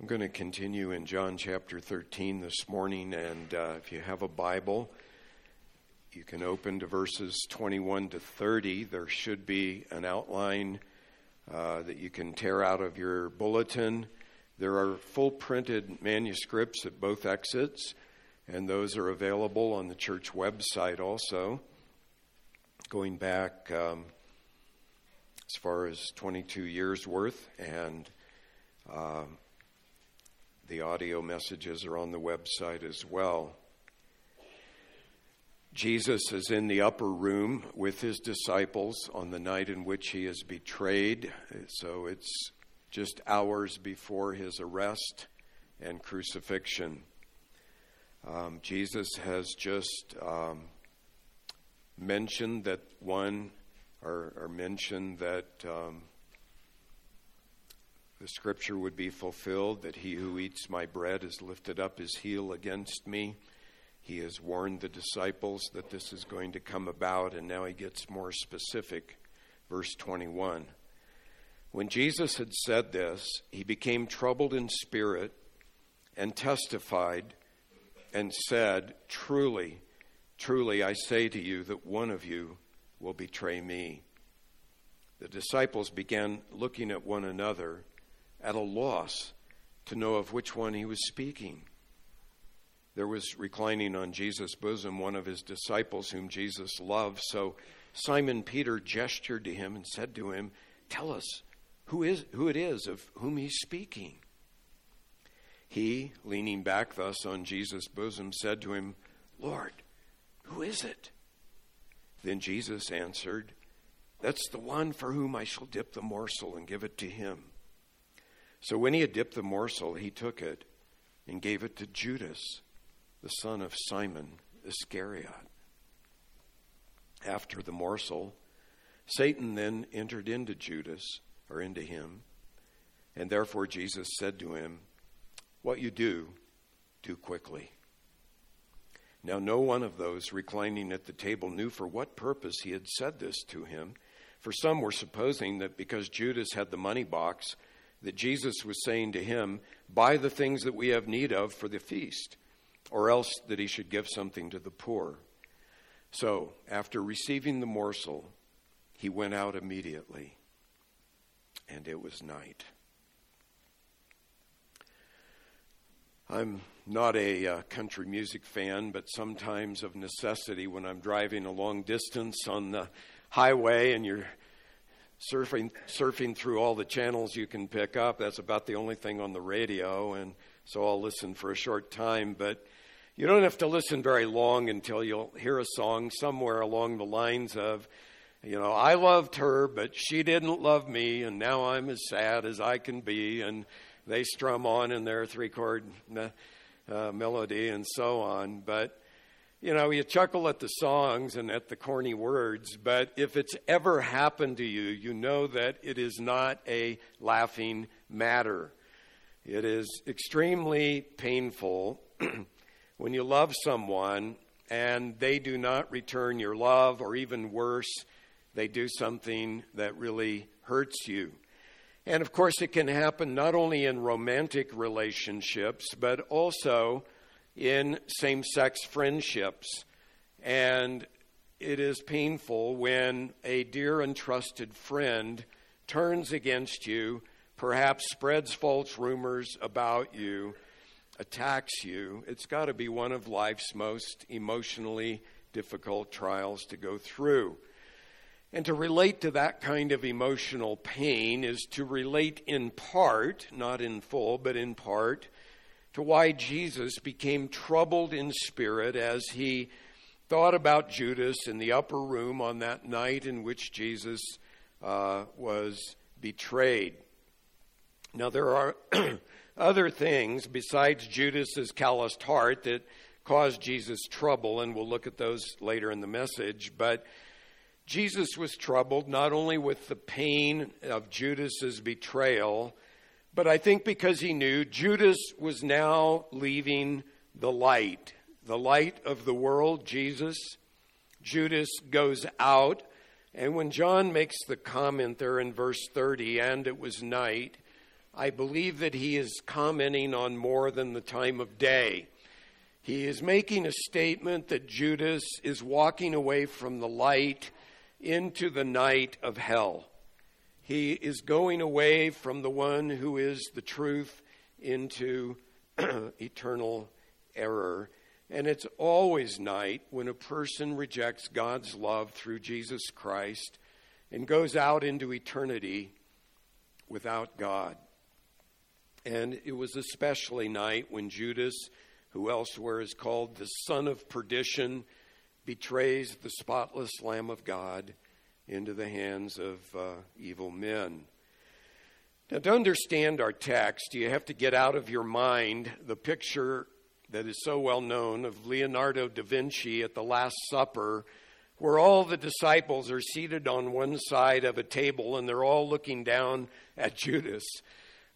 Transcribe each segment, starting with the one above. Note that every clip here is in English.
I'm going to continue in John chapter 13 this morning, and uh, if you have a Bible, you can open to verses 21 to 30. There should be an outline uh, that you can tear out of your bulletin. There are full printed manuscripts at both exits, and those are available on the church website also. Going back um, as far as 22 years worth, and uh, the audio messages are on the website as well. Jesus is in the upper room with his disciples on the night in which he is betrayed. So it's just hours before his arrest and crucifixion. Um, Jesus has just um, mentioned that one, or, or mentioned that um, the scripture would be fulfilled that he who eats my bread has lifted up his heel against me. He has warned the disciples that this is going to come about, and now he gets more specific. Verse 21. When Jesus had said this, he became troubled in spirit and testified and said, Truly, truly, I say to you that one of you will betray me. The disciples began looking at one another at a loss to know of which one he was speaking. There was reclining on Jesus' bosom one of his disciples whom Jesus loved. So Simon Peter gestured to him and said to him, Tell us who, is, who it is of whom he's speaking. He, leaning back thus on Jesus' bosom, said to him, Lord, who is it? Then Jesus answered, That's the one for whom I shall dip the morsel and give it to him. So when he had dipped the morsel, he took it and gave it to Judas, the son of Simon Iscariot. After the morsel, Satan then entered into Judas, or into him, and therefore Jesus said to him, What you do, do quickly. Now, no one of those reclining at the table knew for what purpose he had said this to him, for some were supposing that because Judas had the money box, that Jesus was saying to him, Buy the things that we have need of for the feast, or else that he should give something to the poor. So, after receiving the morsel, he went out immediately, and it was night. I'm not a uh, country music fan, but sometimes of necessity when I'm driving a long distance on the highway and you're surfing surfing through all the channels you can pick up. That's about the only thing on the radio, and so I'll listen for a short time. But you don't have to listen very long until you'll hear a song somewhere along the lines of, you know, I loved her, but she didn't love me, and now I'm as sad as I can be. And they strum on in their three chord uh, melody and so on. But you know, you chuckle at the songs and at the corny words, but if it's ever happened to you, you know that it is not a laughing matter. It is extremely painful when you love someone and they do not return your love, or even worse, they do something that really hurts you. And of course, it can happen not only in romantic relationships, but also in same sex friendships. And it is painful when a dear and trusted friend turns against you, perhaps spreads false rumors about you, attacks you. It's got to be one of life's most emotionally difficult trials to go through. And to relate to that kind of emotional pain is to relate in part, not in full, but in part, to why Jesus became troubled in spirit as he thought about Judas in the upper room on that night in which Jesus uh, was betrayed. Now, there are other things besides Judas's calloused heart that caused Jesus trouble, and we'll look at those later in the message. But Jesus was troubled not only with the pain of Judas's betrayal but I think because he knew Judas was now leaving the light, the light of the world, Jesus. Judas goes out. And when John makes the comment there in verse 30, and it was night, I believe that he is commenting on more than the time of day. He is making a statement that Judas is walking away from the light into the night of hell. He is going away from the one who is the truth into eternal error. And it's always night when a person rejects God's love through Jesus Christ and goes out into eternity without God. And it was especially night when Judas who elsewhere is called the son of perdition, betrays the spotless Lamb of God into the hands of uh, evil men. Now, to understand our text, you have to get out of your mind the picture that is so well known of Leonardo da Vinci at the Last Supper, where all the disciples are seated on one side of a table and they're all looking down at Judas.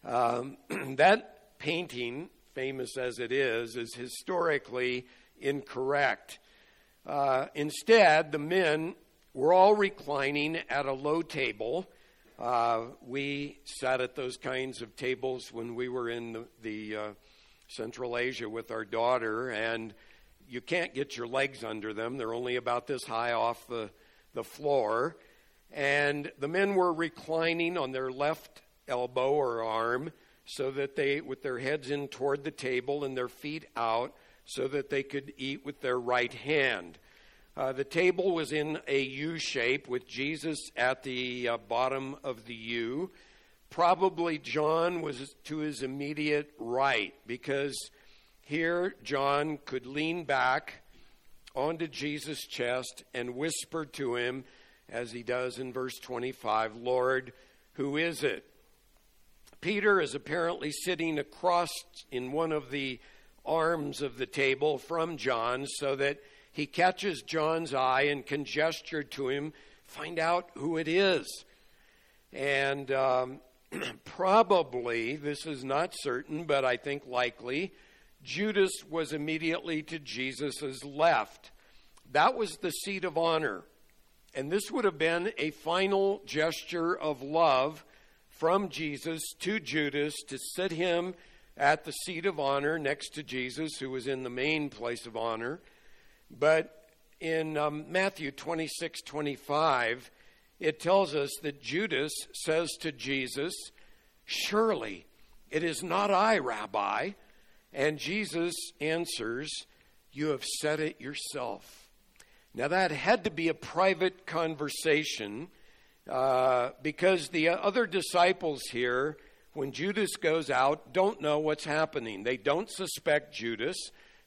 Um, that painting famous as it is, is historically incorrect. Uh, instead, the men were all reclining at a low table. Uh, we sat at those kinds of tables when we were in the, the uh, Central Asia with our daughter, and you can't get your legs under them. They're only about this high off the, the floor. And the men were reclining on their left elbow or arm, so that they, with their heads in toward the table and their feet out, so that they could eat with their right hand. Uh, the table was in a U shape with Jesus at the uh, bottom of the U. Probably John was to his immediate right because here John could lean back onto Jesus' chest and whisper to him, as he does in verse 25, Lord, who is it? Peter is apparently sitting across in one of the arms of the table from John so that he catches John's eye and can gesture to him, find out who it is. And um, probably, this is not certain, but I think likely, Judas was immediately to Jesus' left. That was the seat of honor. And this would have been a final gesture of love from Jesus to Judas to sit him at the seat of honor next to Jesus, who was in the main place of honor. But in um, Matthew 26 25, it tells us that Judas says to Jesus, Surely it is not I, Rabbi. And Jesus answers, You have said it yourself. Now, that had to be a private conversation uh, because the other disciples here, when Judas goes out, don't know what's happening. They don't suspect Judas.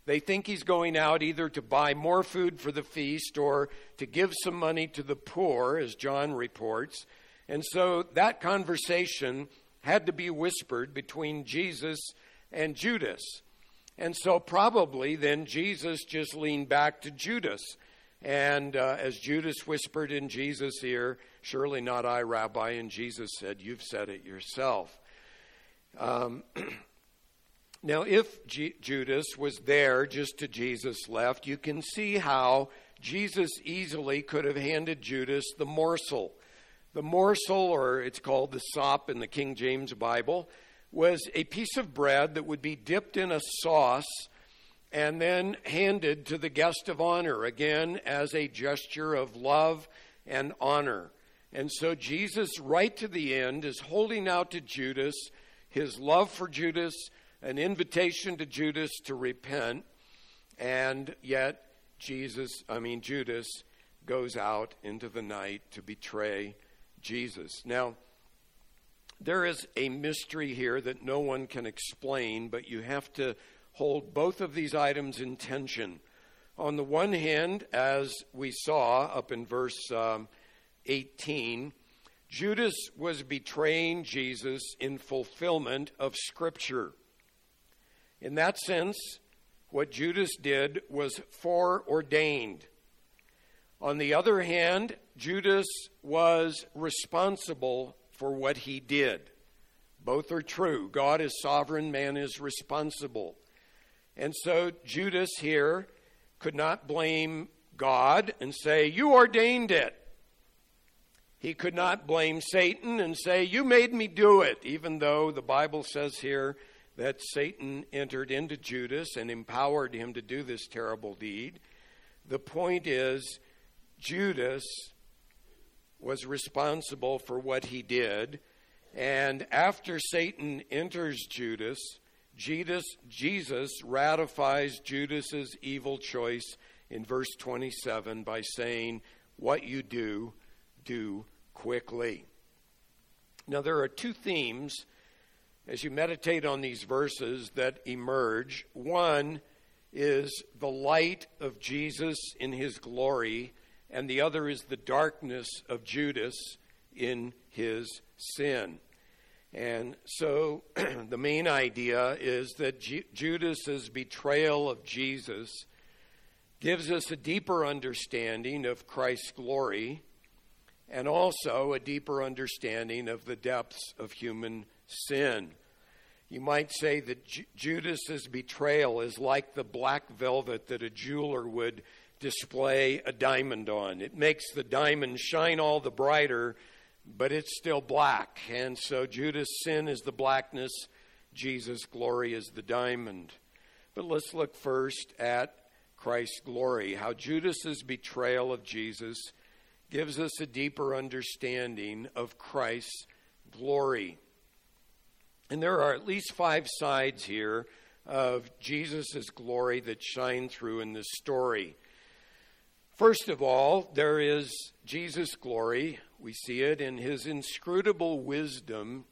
They think he's going out either to buy more food for the feast or to give some money to the poor, as John reports. And so that conversation had to be whispered between Jesus and Judas. And so probably then Jesus just leaned back to Judas. And uh, as Judas whispered in Jesus' ear, Surely not I, Rabbi. And Jesus said, You've said it yourself. Um, now, if G- Judas was there just to Jesus' left, you can see how Jesus easily could have handed Judas the morsel. The morsel, or it's called the sop in the King James Bible, was a piece of bread that would be dipped in a sauce and then handed to the guest of honor, again as a gesture of love and honor. And so Jesus, right to the end, is holding out to Judas his love for Judas, an invitation to Judas to repent, and yet Jesus, I mean, Judas goes out into the night to betray Jesus. Now, there is a mystery here that no one can explain, but you have to hold both of these items in tension. On the one hand, as we saw up in verse um, 18, Judas was betraying Jesus in fulfillment of Scripture. In that sense, what Judas did was foreordained. On the other hand, Judas was responsible for what he did. Both are true. God is sovereign, man is responsible. And so Judas here could not blame God and say, You ordained it. He could not blame Satan and say, You made me do it, even though the Bible says here that Satan entered into Judas and empowered him to do this terrible deed. The point is, Judas was responsible for what he did. And after Satan enters Judas, Jesus, Jesus ratifies Judas's evil choice in verse 27 by saying, What you do, do quickly. Now, there are two themes as you meditate on these verses that emerge. One is the light of Jesus in his glory, and the other is the darkness of Judas in his sin. And so the main idea is that Ju- Judas's betrayal of Jesus gives us a deeper understanding of Christ's glory and also a deeper understanding of the depths of human sin. You might say that Judas's betrayal is like the black velvet that a jeweler would display a diamond on. It makes the diamond shine all the brighter, but it's still black. And so Judas' sin is the blackness, Jesus' glory is the diamond. But let's look first at Christ's glory, how Judas's betrayal of Jesus gives us a deeper understanding of Christ's glory. And there are at least five sides here of Jesus' glory that shine through in this story. First of all, there is Jesus' glory. We see it in his inscrutable wisdom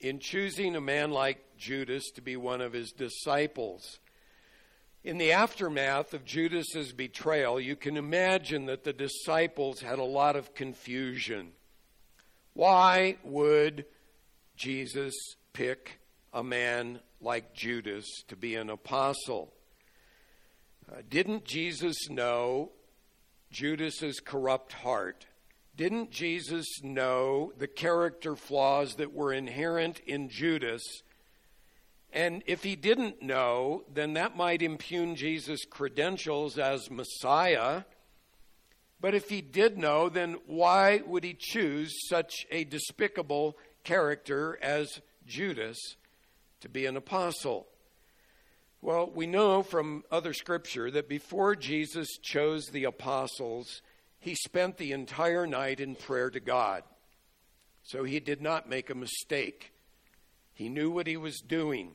in choosing a man like Judas to be one of his disciples. In the aftermath of Judas's betrayal, you can imagine that the disciples had a lot of confusion. Why would Jesus pick a man like Judas to be an apostle? Uh, didn't Jesus know Judas's corrupt heart? Didn't Jesus know the character flaws that were inherent in Judas and if he didn't know, then that might impugn Jesus' credentials as Messiah. But if he did know, then why would he choose such a despicable character as Judas to be an apostle? Well, we know from other scripture that before Jesus chose the apostles, he spent the entire night in prayer to God. So he did not make a mistake. He knew what he was doing.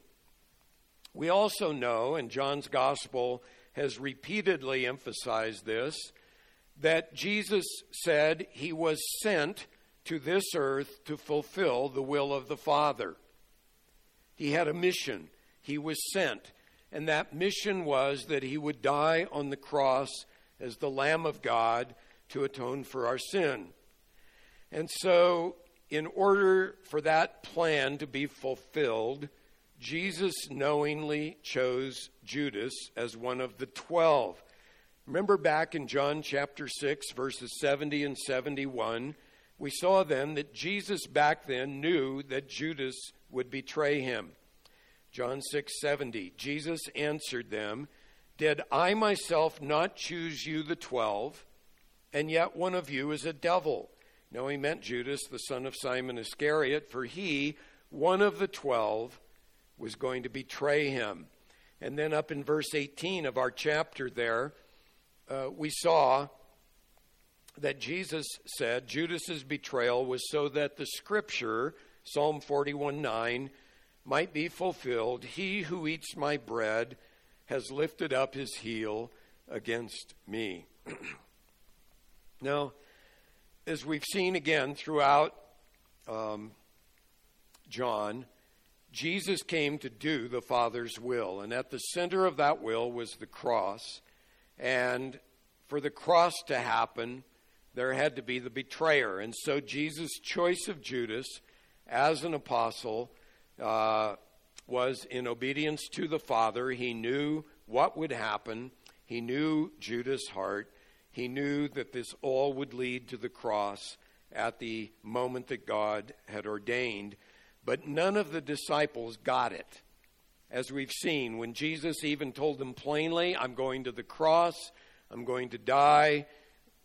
We also know, and John's gospel has repeatedly emphasized this, that Jesus said he was sent to this earth to fulfill the will of the Father. He had a mission, he was sent, and that mission was that he would die on the cross as the Lamb of God to atone for our sin. And so, in order for that plan to be fulfilled, Jesus knowingly chose Judas as one of the twelve. Remember back in John chapter 6, verses 70 and 71, we saw then that Jesus back then knew that Judas would betray him. John 6, 70, Jesus answered them, Did I myself not choose you, the twelve, and yet one of you is a devil? No, he meant Judas, the son of Simon Iscariot, for he, one of the twelve, was going to betray him. And then up in verse 18 of our chapter there, uh, we saw that Jesus said Judas's betrayal was so that the scripture, Psalm 41 9, might be fulfilled. He who eats my bread has lifted up his heel against me. now, as we've seen again throughout um, John, Jesus came to do the Father's will, and at the center of that will was the cross. And for the cross to happen, there had to be the betrayer. And so Jesus' choice of Judas as an apostle uh, was in obedience to the Father. He knew what would happen, he knew Judas' heart, he knew that this all would lead to the cross at the moment that God had ordained. But none of the disciples got it. As we've seen, when Jesus even told them plainly, I'm going to the cross, I'm going to die,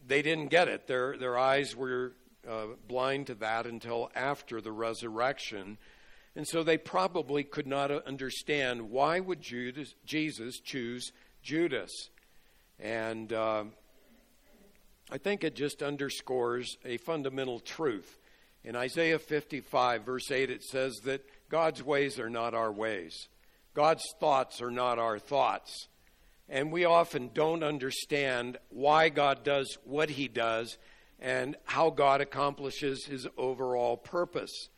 they didn't get it. Their, their eyes were uh, blind to that until after the resurrection. And so they probably could not understand why would Judas, Jesus choose Judas. And uh, I think it just underscores a fundamental truth. In Isaiah 55, verse 8, it says that God's ways are not our ways, God's thoughts are not our thoughts. And we often don't understand why God does what he does and how God accomplishes his overall purpose.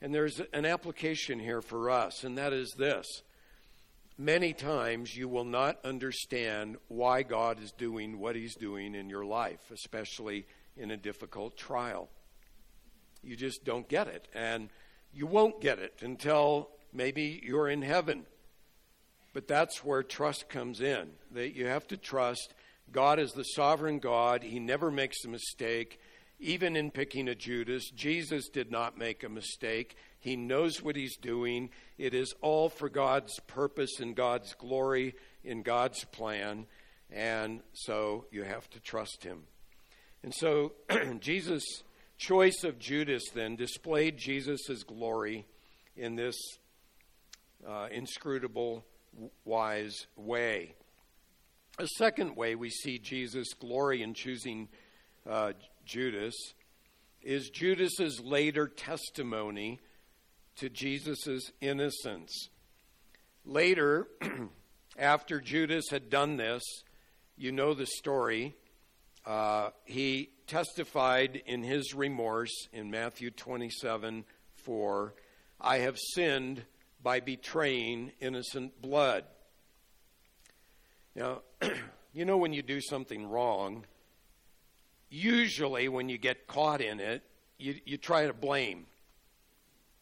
And there's an application here for us, and that is this. Many times you will not understand why God is doing what he's doing in your life, especially in a difficult trial. You just don't get it. And you won't get it until maybe you're in heaven but that's where trust comes in. That you have to trust God is the sovereign God. He never makes a mistake. Even in picking a Judas, Jesus did not make a mistake. He knows what he's doing. It is all for God's purpose and God's glory in God's plan. And so you have to trust him. And so Jesus' choice of Judas then displayed Jesus' glory in this uh, inscrutable wise way. A second way we see Jesus' glory in choosing uh, Judas is Judas's later testimony to Jesus' innocence. Later, after Judas had done this, you know the story. Uh, he testified in his remorse in Matthew 27 4 I have sinned by betraying innocent blood. Now, you know when you do something wrong, usually when you get caught in it, you, you try to blame.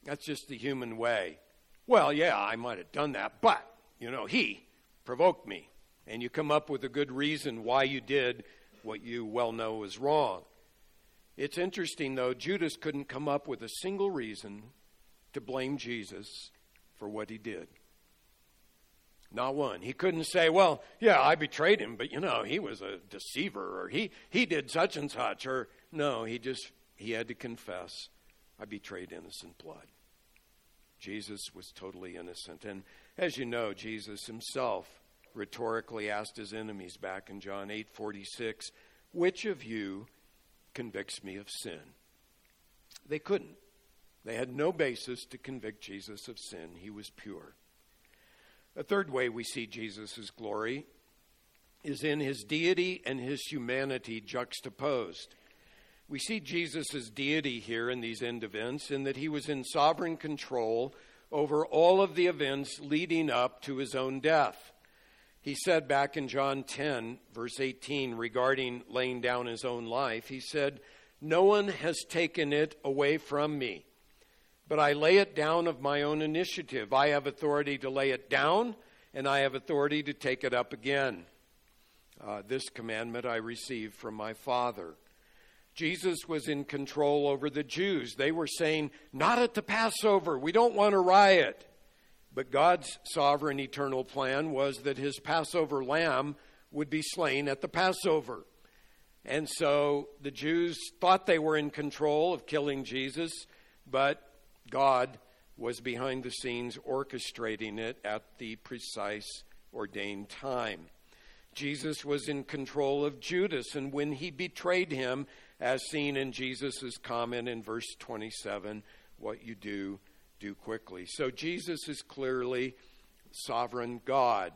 That's just the human way. Well, yeah, I might have done that, but, you know, he provoked me. And you come up with a good reason why you did what you well know was wrong. It's interesting, though, Judas couldn't come up with a single reason to blame Jesus for what he did. Not one. He couldn't say, well, yeah, I betrayed him, but you know, he was a deceiver or he, he did such and such or no, he just he had to confess, I betrayed innocent blood. Jesus was totally innocent. And as you know, Jesus himself rhetorically asked his enemies back in John 8:46, "Which of you convicts me of sin?" They couldn't. They had no basis to convict Jesus of sin. He was pure. A third way we see Jesus' glory is in his deity and his humanity juxtaposed. We see Jesus' deity here in these end events in that he was in sovereign control over all of the events leading up to his own death. He said back in John 10, verse 18, regarding laying down his own life, he said, No one has taken it away from me but I lay it down of my own initiative. I have authority to lay it down, and I have authority to take it up again. Uh, this commandment I received from my Father. Jesus was in control over the Jews. They were saying, Not at the Passover. We don't want a riot. But God's sovereign eternal plan was that his Passover lamb would be slain at the Passover. And so the Jews thought they were in control of killing Jesus, but God was behind the scenes orchestrating it at the precise ordained time. Jesus was in control of Judas, and when he betrayed him, as seen in Jesus' comment in verse 27, what you do, do quickly. So Jesus is clearly sovereign God.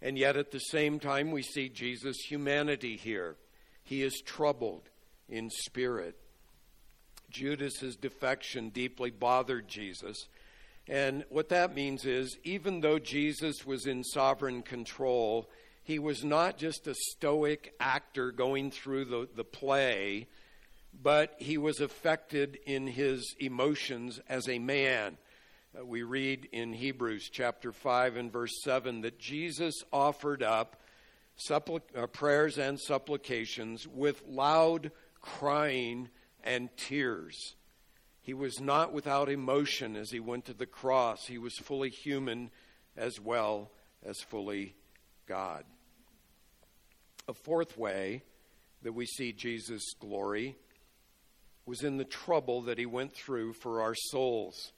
And yet at the same time, we see Jesus' humanity here. He is troubled in spirit. Judas's defection deeply bothered Jesus. And what that means is, even though Jesus was in sovereign control, he was not just a stoic actor going through the, the play, but he was affected in his emotions as a man. Uh, we read in Hebrews chapter 5 and verse 7 that Jesus offered up suppli- uh, prayers and supplications with loud crying and tears. He was not without emotion as he went to the cross. He was fully human as well as fully God. A fourth way that we see Jesus' glory was in the trouble that he went through for our souls.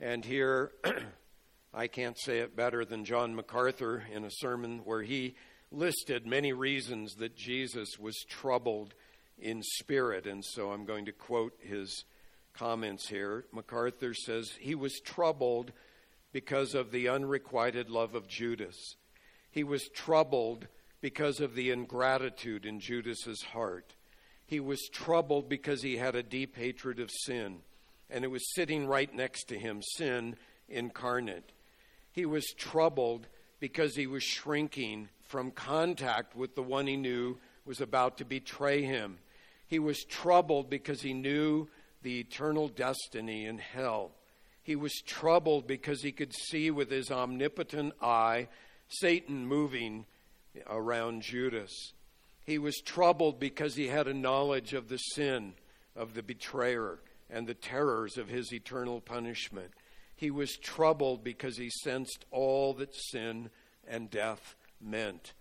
And here, I can't say it better than John MacArthur in a sermon where he listed many reasons that Jesus was troubled in spirit. And so I'm going to quote his comments here. MacArthur says, He was troubled because of the unrequited love of Judas. He was troubled because of the ingratitude in Judas's heart. He was troubled because he had a deep hatred of sin, and it was sitting right next to him, sin incarnate. He was troubled because he was shrinking from contact with the one he knew was about to betray him. He was troubled because he knew the eternal destiny in hell. He was troubled because he could see with his omnipotent eye Satan moving around Judas. He was troubled because he had a knowledge of the sin of the betrayer and the terrors of his eternal punishment. He was troubled because he sensed all that sin and death meant.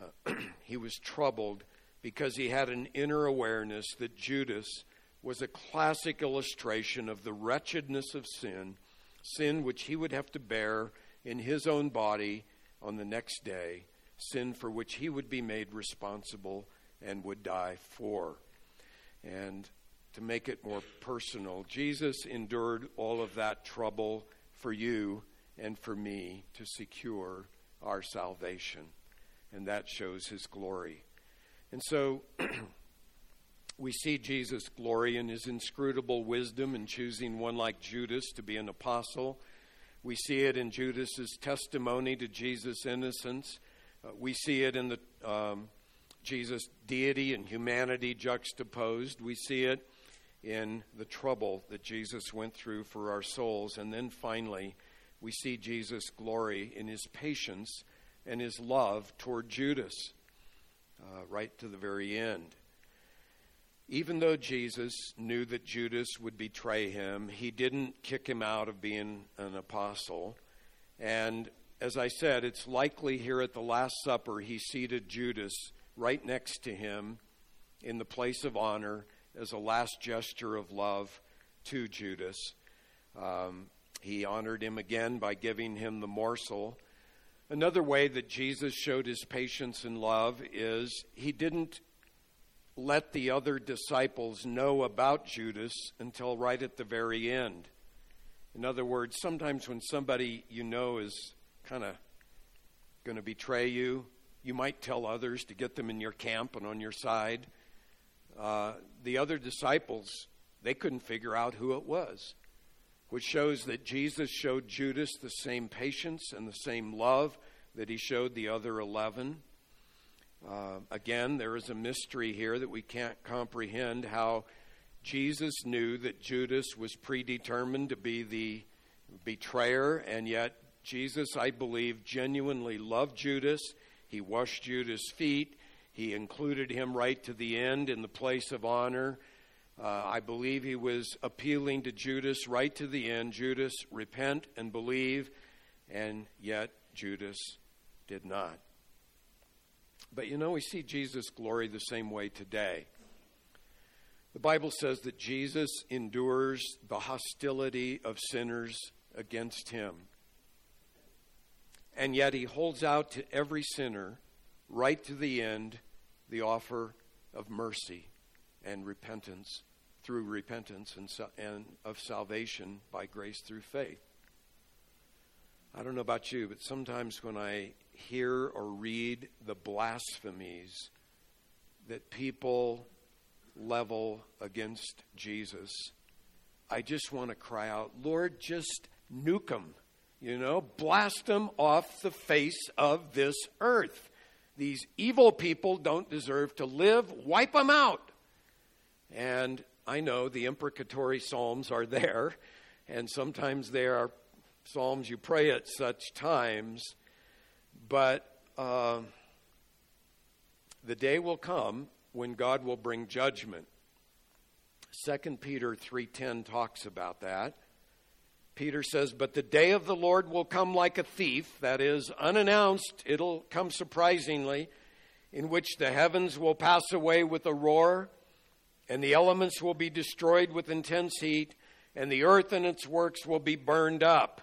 Uh, he was troubled because he had an inner awareness that Judas was a classic illustration of the wretchedness of sin, sin which he would have to bear in his own body on the next day, sin for which he would be made responsible and would die for. And to make it more personal, Jesus endured all of that trouble for you and for me to secure our salvation. And that shows his glory. And so we see Jesus' glory in his inscrutable wisdom in choosing one like Judas to be an apostle. We see it in Judas's testimony to Jesus' innocence. Uh, we see it in the um, Jesus' deity and humanity juxtaposed. We see it in the trouble that Jesus went through for our souls. And then finally, we see Jesus' glory in his patience and his love toward Judas, uh, right to the very end. Even though Jesus knew that Judas would betray him, he didn't kick him out of being an apostle. And as I said, it's likely here at the Last Supper he seated Judas right next to him in the place of honor as a last gesture of love to Judas. Um, he honored him again by giving him the morsel. Another way that Jesus showed his patience and love is he didn't let the other disciples know about Judas until right at the very end. In other words, sometimes when somebody you know is kind of going to betray you, you might tell others to get them in your camp and on your side. Uh, the other disciples, they couldn't figure out who it was, which shows that Jesus showed Judas the same patience and the same love that he showed the other 11. Uh, again, there is a mystery here that we can't comprehend how Jesus knew that Judas was predetermined to be the betrayer, and yet Jesus, I believe, genuinely loved Judas. He washed Judas' feet. He included him right to the end in the place of honor. Uh, I believe he was appealing to Judas right to the end. Judas, repent and believe, and yet Judas did not. But you know, we see Jesus' glory the same way today. The Bible says that Jesus endures the hostility of sinners against him. And yet he holds out to every sinner, right to the end, the offer of mercy and repentance through repentance and, and of salvation by grace through faith. I don't know about you, but sometimes when I hear or read the blasphemies that people level against Jesus, I just want to cry out, Lord, just nuke them, you know, blast them off the face of this earth. These evil people don't deserve to live. Wipe them out. And I know the imprecatory psalms are there, and sometimes they are psalms you pray at such times. But uh, the day will come when God will bring judgment. 2 Peter 3:10 talks about that. Peter says, "But the day of the Lord will come like a thief, that is unannounced, it'll come surprisingly, in which the heavens will pass away with a roar, and the elements will be destroyed with intense heat, and the earth and its works will be burned up.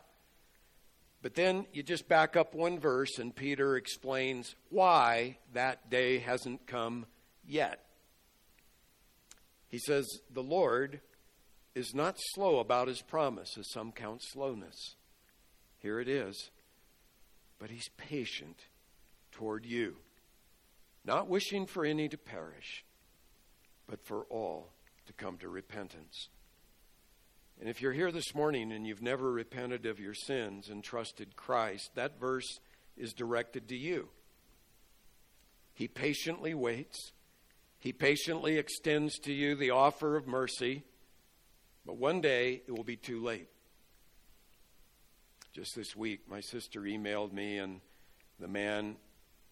But then you just back up one verse, and Peter explains why that day hasn't come yet. He says, The Lord is not slow about his promise, as some count slowness. Here it is. But he's patient toward you, not wishing for any to perish, but for all to come to repentance. And if you're here this morning and you've never repented of your sins and trusted Christ, that verse is directed to you. He patiently waits. He patiently extends to you the offer of mercy, but one day it will be too late. Just this week, my sister emailed me, and the man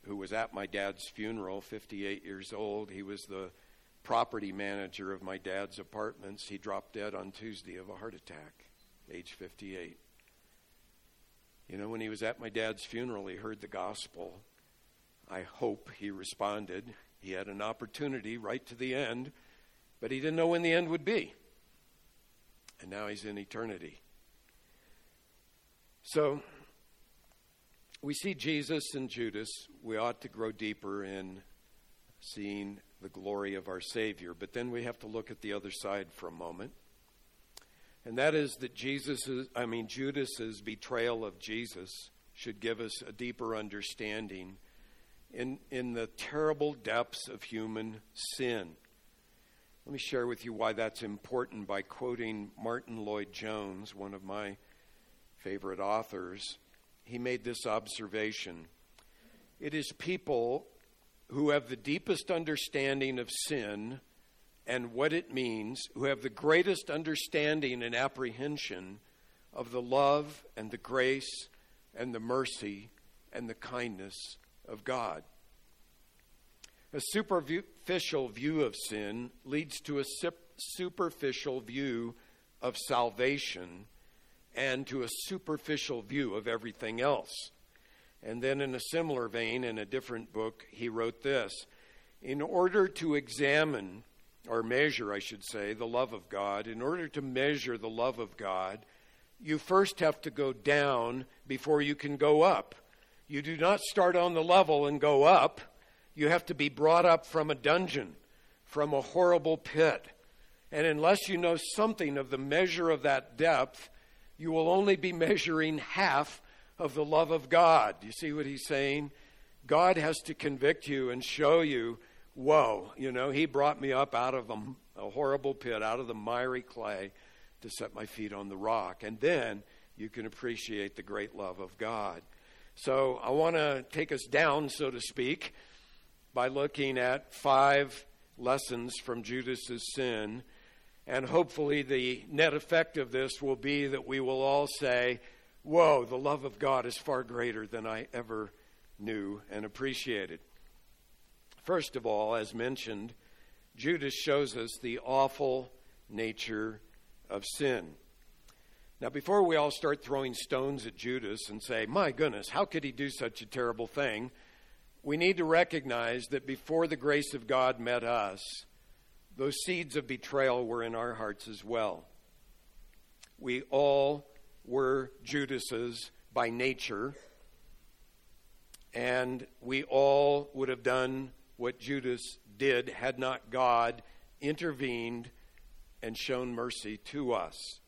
who was at my dad's funeral, 58 years old, he was the property manager of my dad's apartments. He dropped dead on Tuesday of a heart attack, age 58. You know, when he was at my dad's funeral, he heard the gospel. I hope he responded. He had an opportunity right to the end, but he didn't know when the end would be. And now he's in eternity. So, we see Jesus and Judas. We ought to grow deeper in seeing the glory of our Savior. But then we have to look at the other side for a moment. And that is that Jesus, I mean, Judas's betrayal of Jesus should give us a deeper understanding in, in the terrible depths of human sin. Let me share with you why that's important by quoting Martyn Lloyd-Jones, one of my favorite authors. He made this observation It is people who have the deepest understanding of sin and what it means, who have the greatest understanding and apprehension of the love and the grace and the mercy and the kindness of God. A superficial view of sin leads to a superficial view of salvation and to a superficial view of everything else. And then, in a similar vein, in a different book, he wrote this In order to examine, or measure, I should say, the love of God, in order to measure the love of God, you first have to go down before you can go up. You do not start on the level and go up. You have to be brought up from a dungeon, from a horrible pit. And unless you know something of the measure of that depth, you will only be measuring half of the love of God. You see what he's saying? God has to convict you and show you, whoa, you know, he brought me up out of a, a horrible pit, out of the miry clay to set my feet on the rock. And then you can appreciate the great love of God. So I want to take us down, so to speak, by looking at five lessons from Judas's sin. And hopefully, the net effect of this will be that we will all say, whoa, the love of God is far greater than I ever knew and appreciated. First of all, as mentioned, Judas shows us the awful nature of sin. Now, before we all start throwing stones at Judas and say, my goodness, how could he do such a terrible thing? We need to recognize that before the grace of God met us, those seeds of betrayal were in our hearts as well. We all were Judas's by nature, and we all would have done what Judas did had not God intervened and shown mercy to us.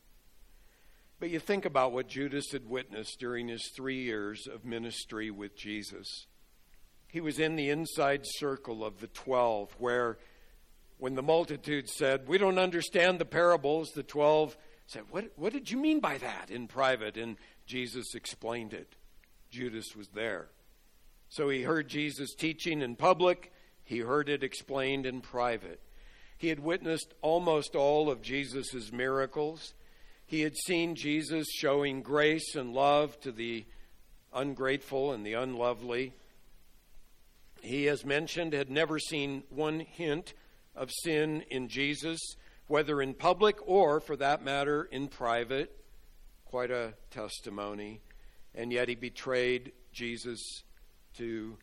But you think about what Judas had witnessed during his three years of ministry with Jesus. He was in the inside circle of the twelve, where when the multitude said, We don't understand the parables, the twelve said, what, what did you mean by that in private? And Jesus explained it. Judas was there. So he heard Jesus teaching in public, he heard it explained in private. He had witnessed almost all of Jesus' miracles. He had seen Jesus showing grace and love to the ungrateful and the unlovely. He, as mentioned, had never seen one hint of sin in Jesus whether in public or, for that matter, in private. Quite a testimony. And yet he betrayed Jesus to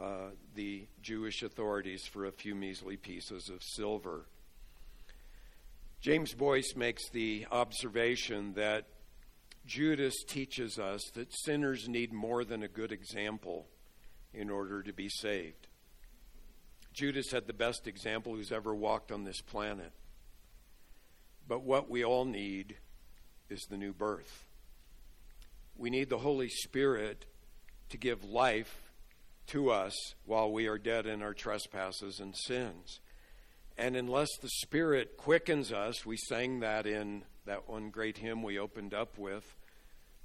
uh, the Jewish authorities for a few measly pieces of silver. James Boice makes the observation that Judas teaches us that sinners need more than a good example in order to be saved. Judas had the best example who's ever walked on this planet. But what we all need is the new birth. We need the Holy Spirit to give life to us while we are dead in our trespasses and sins. And unless the Spirit quickens us, we sang that in that one great hymn we opened up with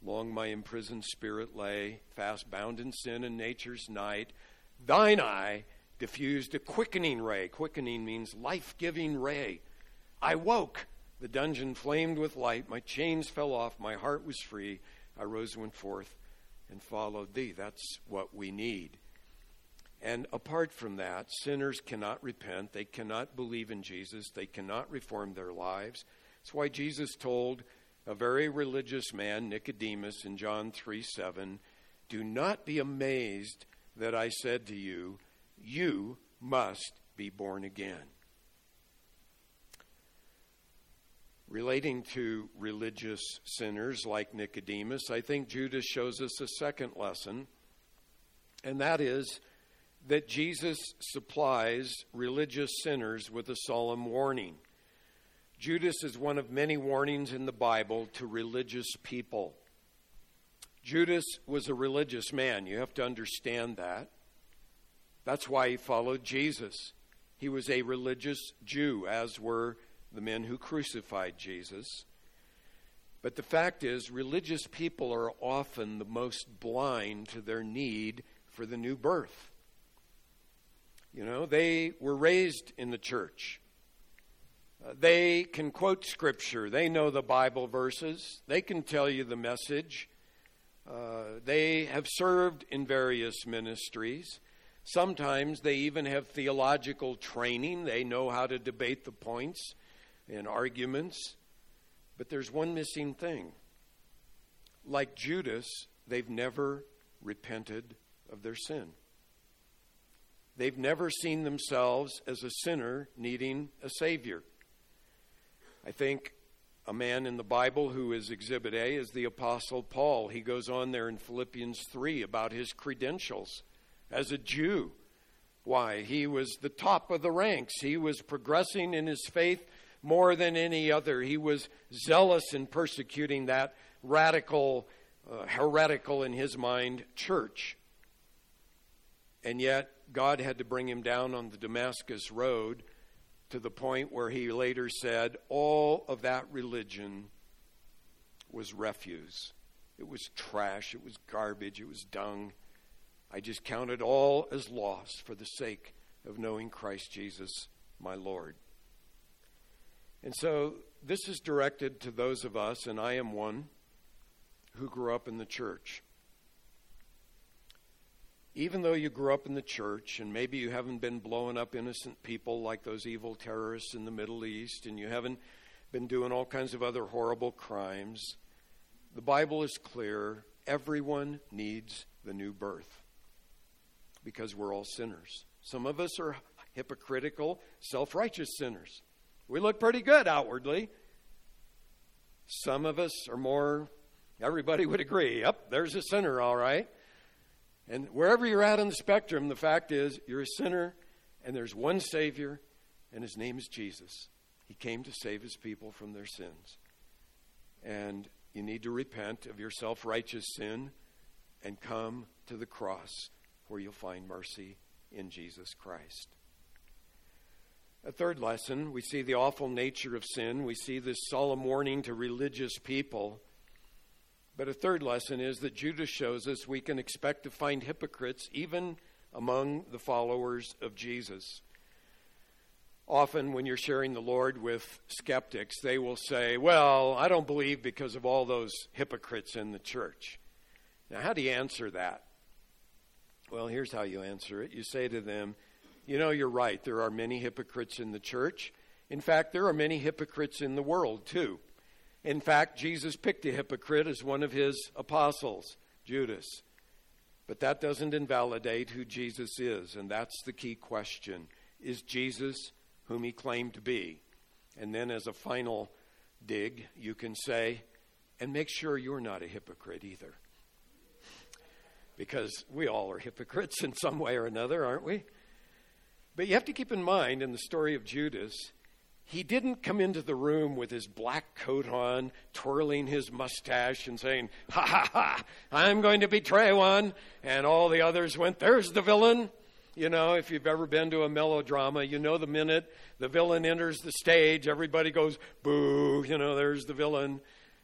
Long my imprisoned spirit lay, fast bound in sin and nature's night. Thine eye diffused a quickening ray. Quickening means life giving ray. I woke. The dungeon flamed with light. My chains fell off. My heart was free. I rose, and went forth, and followed thee. That's what we need. And apart from that, sinners cannot repent. They cannot believe in Jesus. They cannot reform their lives. That's why Jesus told a very religious man, Nicodemus, in John 3 7, Do not be amazed that I said to you, You must be born again. Relating to religious sinners like Nicodemus, I think Judas shows us a second lesson, and that is that Jesus supplies religious sinners with a solemn warning. Judas is one of many warnings in the Bible to religious people. Judas was a religious man. You have to understand that. That's why he followed Jesus. He was a religious Jew, as were the men who crucified Jesus. But the fact is, religious people are often the most blind to their need for the new birth. You know, they were raised in the church. They can quote scripture. They know the Bible verses. They can tell you the message. Uh, they have served in various ministries. Sometimes they even have theological training. They know how to debate the points and arguments. But there's one missing thing. Like Judas, they've never repented of their sin. They've never seen themselves as a sinner needing a Savior. I think a man in the Bible who is Exhibit A is the Apostle Paul. He goes on there in Philippians 3 about his credentials as a Jew. Why? He was the top of the ranks. He was progressing in his faith more than any other. He was zealous in persecuting that radical, uh, heretical in his mind church. And yet, God had to bring him down on the Damascus Road to the point where he later said, All of that religion was refuse. It was trash. It was garbage. It was dung. I just counted all as loss for the sake of knowing Christ Jesus, my Lord. And so this is directed to those of us, and I am one, who grew up in the church even though you grew up in the church and maybe you haven't been blowing up innocent people like those evil terrorists in the Middle East and you haven't been doing all kinds of other horrible crimes, the Bible is clear. Everyone needs the new birth because we're all sinners. Some of us are hypocritical, self righteous sinners. We look pretty good outwardly. Some of us are more, everybody would agree, yep, there's a sinner, all right. And wherever you're at on the spectrum, the fact is you're a sinner and there's one Savior, and his name is Jesus. He came to save his people from their sins. And you need to repent of your self righteous sin and come to the cross where you'll find mercy in Jesus Christ. A third lesson we see the awful nature of sin. We see this solemn warning to religious people but a third lesson is that Judas shows us we can expect to find hypocrites even among the followers of Jesus. Often, when you're sharing the Lord with skeptics, they will say, Well, I don't believe because of all those hypocrites in the church. Now, how do you answer that? Well, here's how you answer it. You say to them, You know, you're right. There are many hypocrites in the church. In fact, there are many hypocrites in the world, too. In fact, Jesus picked a hypocrite as one of his apostles, Judas. But that doesn't invalidate who Jesus is, and that's the key question. Is Jesus whom he claimed to be? And then, as a final dig, you can say, and make sure you're not a hypocrite either. Because we all are hypocrites in some way or another, aren't we? But you have to keep in mind in the story of Judas, he didn't come into the room with his black coat on, twirling his mustache and saying, Ha ha ha, I'm going to betray one. And all the others went, There's the villain. You know, if you've ever been to a melodrama, you know the minute the villain enters the stage, everybody goes, Boo, you know, there's the villain.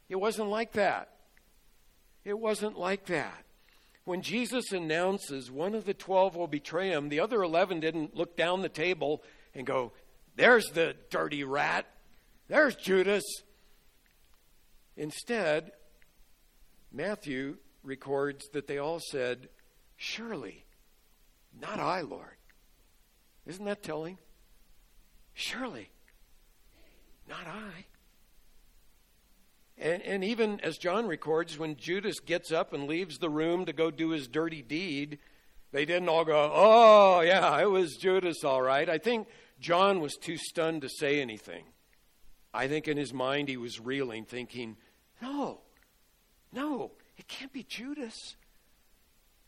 It wasn't like that. It wasn't like that. When Jesus announces one of the twelve will betray him, the other eleven didn't look down the table and go, There's the dirty rat. There's Judas. Instead, Matthew records that they all said, Surely, not I, Lord. Isn't that telling? Surely, not I. And, and even as John records, when Judas gets up and leaves the room to go do his dirty deed, they didn't all go, oh, yeah, it was Judas, all right. I think John was too stunned to say anything. I think in his mind he was reeling, thinking, no, no, it can't be Judas.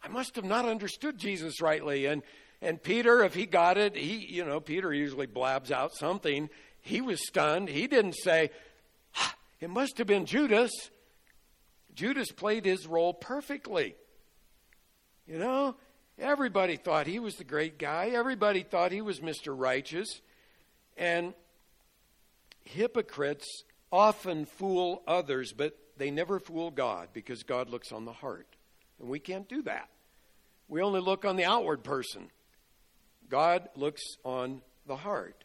I must have not understood Jesus rightly. And, and Peter, if he got it, he, you know, Peter usually blabs out something. He was stunned. He didn't say, it must have been Judas. Judas played his role perfectly. You know, everybody thought he was the great guy, everybody thought he was Mr. Righteous. And hypocrites often fool others, but they never fool God because God looks on the heart. And we can't do that. We only look on the outward person. God looks on the heart.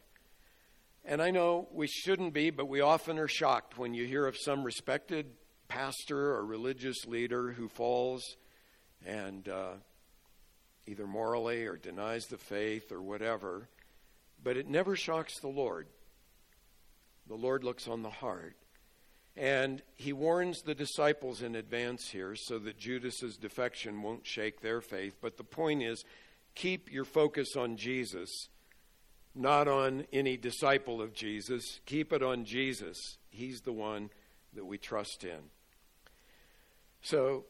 And I know we shouldn't be, but we often are shocked when you hear of some respected pastor or religious leader who falls and uh, either morally or denies the faith or whatever. But it never shocks the Lord. The Lord looks on the heart. And he warns the disciples in advance here so that Judas's defection won't shake their faith. But the point is keep your focus on Jesus not on any disciple of Jesus. Keep it on Jesus. He's the one that we trust in. So,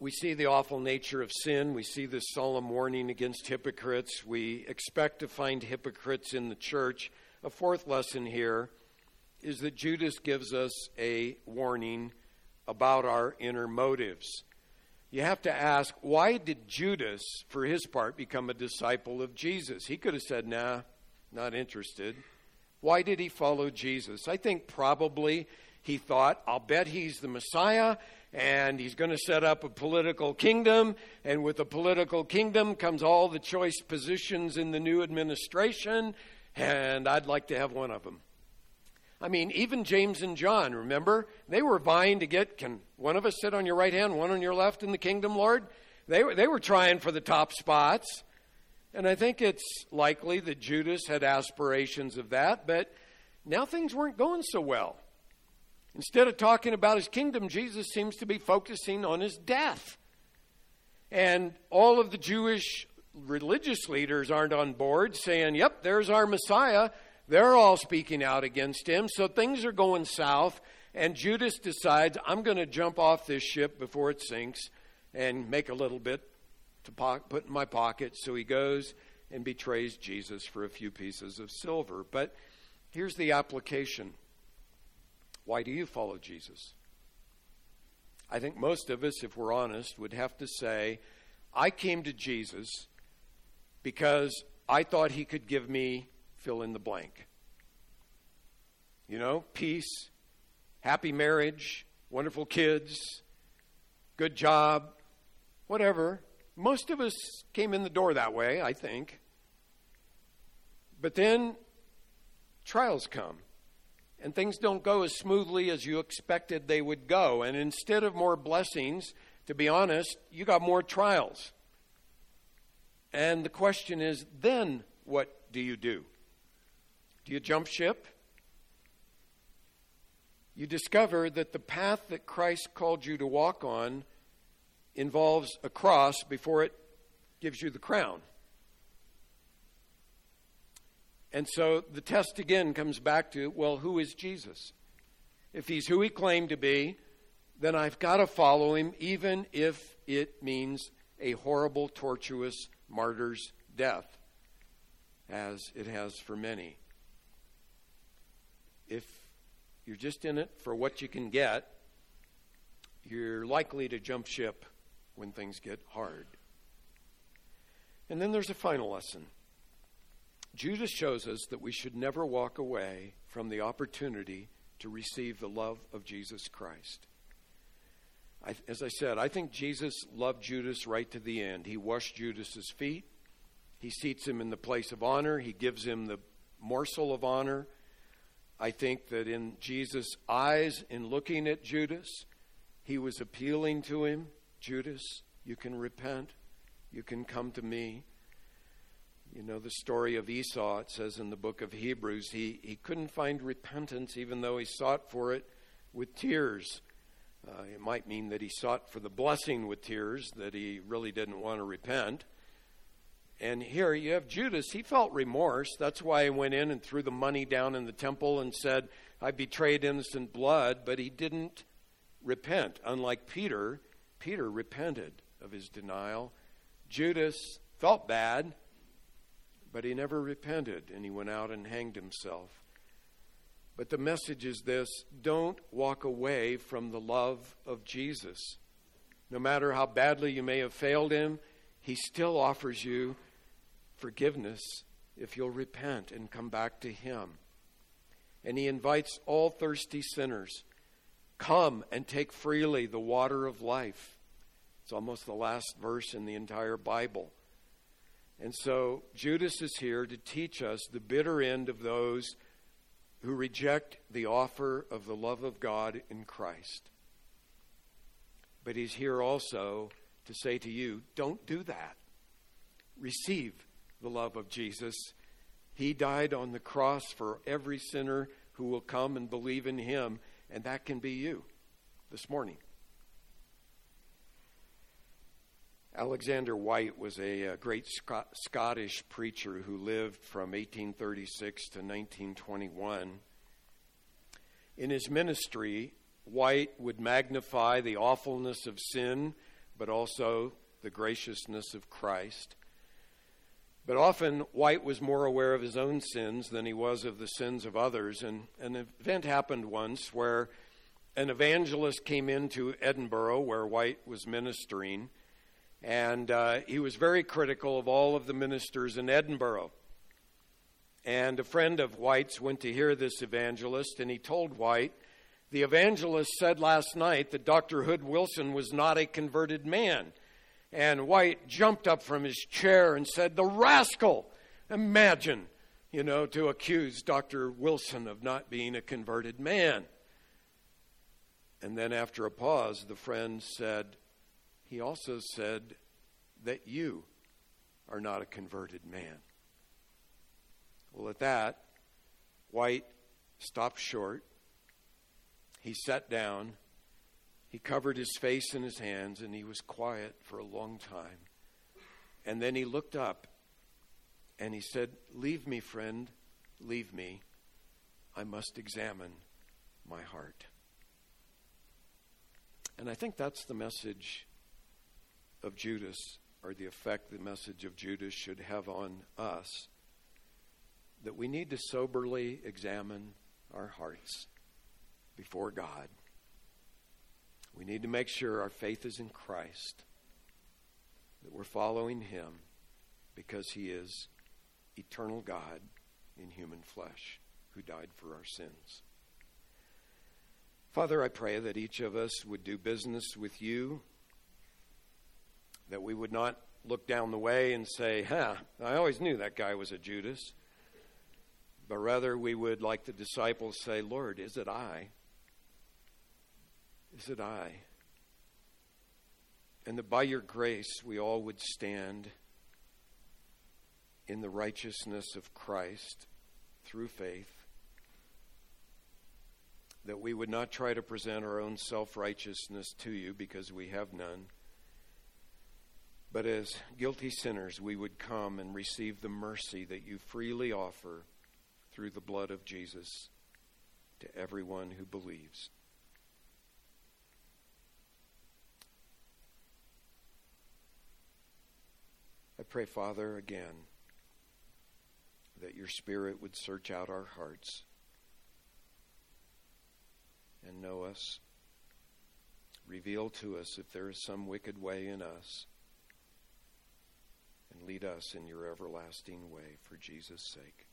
we see the awful nature of sin. We see this solemn warning against hypocrites. We expect to find hypocrites in the church. A fourth lesson here is that Judas gives us a warning about our inner motives you have to ask why did Judas, for his part, become a disciple of Jesus? He could have said, nah, not interested. Why did he follow Jesus? I think probably he thought, I'll bet he's the Messiah and he's going to set up a political kingdom. And with a political kingdom comes all the choice positions in the new administration, and I'd like to have one of them. I mean, even James and John, remember? They were vying to get, can one of us sit on your right hand, one on your left in the kingdom, Lord? They were, they were trying for the top spots. And I think it's likely that Judas had aspirations of that, but now things weren't going so well. Instead of talking about his kingdom, Jesus seems to be focusing on his death. And all of the Jewish religious leaders aren't on board saying, yep, there's our Messiah. They're all speaking out against him. So things are going south. And Judas decides, I'm going to jump off this ship before it sinks and make a little bit to po- put in my pocket. So he goes and betrays Jesus for a few pieces of silver. But here's the application why do you follow Jesus? I think most of us, if we're honest, would have to say, I came to Jesus because I thought he could give me fill in the blank. You know, peace, happy marriage, wonderful kids, good job, whatever. Most of us came in the door that way, I think. But then trials come, and things don't go as smoothly as you expected they would go. And instead of more blessings, to be honest, you got more trials. And the question is then what do you do? Do you jump ship? You discover that the path that Christ called you to walk on involves a cross before it gives you the crown. And so the test again comes back to well, who is Jesus? If he's who he claimed to be, then I've got to follow him, even if it means a horrible, tortuous martyr's death, as it has for many. If you're just in it for what you can get, you're likely to jump ship when things get hard. And then there's a final lesson. Judas shows us that we should never walk away from the opportunity to receive the love of Jesus Christ. I, as I said, I think Jesus loved Judas right to the end. He washed Judas's feet. He seats him in the place of honor. He gives him the morsel of honor. I think that in Jesus' eyes, in looking at Judas, he was appealing to him Judas, you can repent. You can come to me. You know the story of Esau, it says in the book of Hebrews, he, he couldn't find repentance even though he sought for it with tears. Uh, it might mean that he sought for the blessing with tears, that he really didn't want to repent. And here you have Judas. He felt remorse. That's why he went in and threw the money down in the temple and said, I betrayed innocent blood, but he didn't repent. Unlike Peter, Peter repented of his denial. Judas felt bad, but he never repented and he went out and hanged himself. But the message is this don't walk away from the love of Jesus. No matter how badly you may have failed him, he still offers you forgiveness if you'll repent and come back to Him. And He invites all thirsty sinners come and take freely the water of life. It's almost the last verse in the entire Bible. And so Judas is here to teach us the bitter end of those who reject the offer of the love of God in Christ. But he's here also to say to you don't do that. Receive the love of Jesus. He died on the cross for every sinner who will come and believe in him, and that can be you this morning. Alexander Whyte was a, a great Scot- Scottish preacher who lived from 1836 to 1921. In his ministry, Whyte would magnify the awfulness of sin, but also the graciousness of Christ. But often, Whyte was more aware of his own sins than he was of the sins of others. And an event happened once where an evangelist came into Edinburgh, where Whyte was ministering, and uh, he was very critical of all of the ministers in Edinburgh. And a friend of Whyte's went to hear this evangelist, and he told Whyte, The evangelist said last night that Dr. Hood Wilson was not a converted man. And Whyte jumped up from his chair and said, The rascal! Imagine, you know, to accuse Dr. Wilson of not being a converted man. And then after a pause, the friend said, He also said that you are not a converted man. Well, at that, Whyte stopped short. He sat down he covered his face in his hands and he was quiet for a long time. And then he looked up and he said, Leave me, friend, leave me. I must examine my heart. And I think that's the message of Judas, or the effect the message of Judas should have on us. That we need to soberly examine our hearts before God. We need to make sure our faith is in Christ, that we're following Him because He is eternal God in human flesh who died for our sins. Father, I pray that each of us would do business with you, that we would not look down the way and say, huh, I always knew that guy was a Judas. But rather, we would, like the disciples, say, Lord, is it I? Is it I? And that by your grace we all would stand in the righteousness of Christ through faith. That we would not try to present our own self righteousness to you because we have none. But as guilty sinners, we would come and receive the mercy that you freely offer through the blood of Jesus to everyone who believes. I pray, Father, again, that your Spirit would search out our hearts and know us. Reveal to us if there is some wicked way in us. And lead us in your everlasting way for Jesus' sake.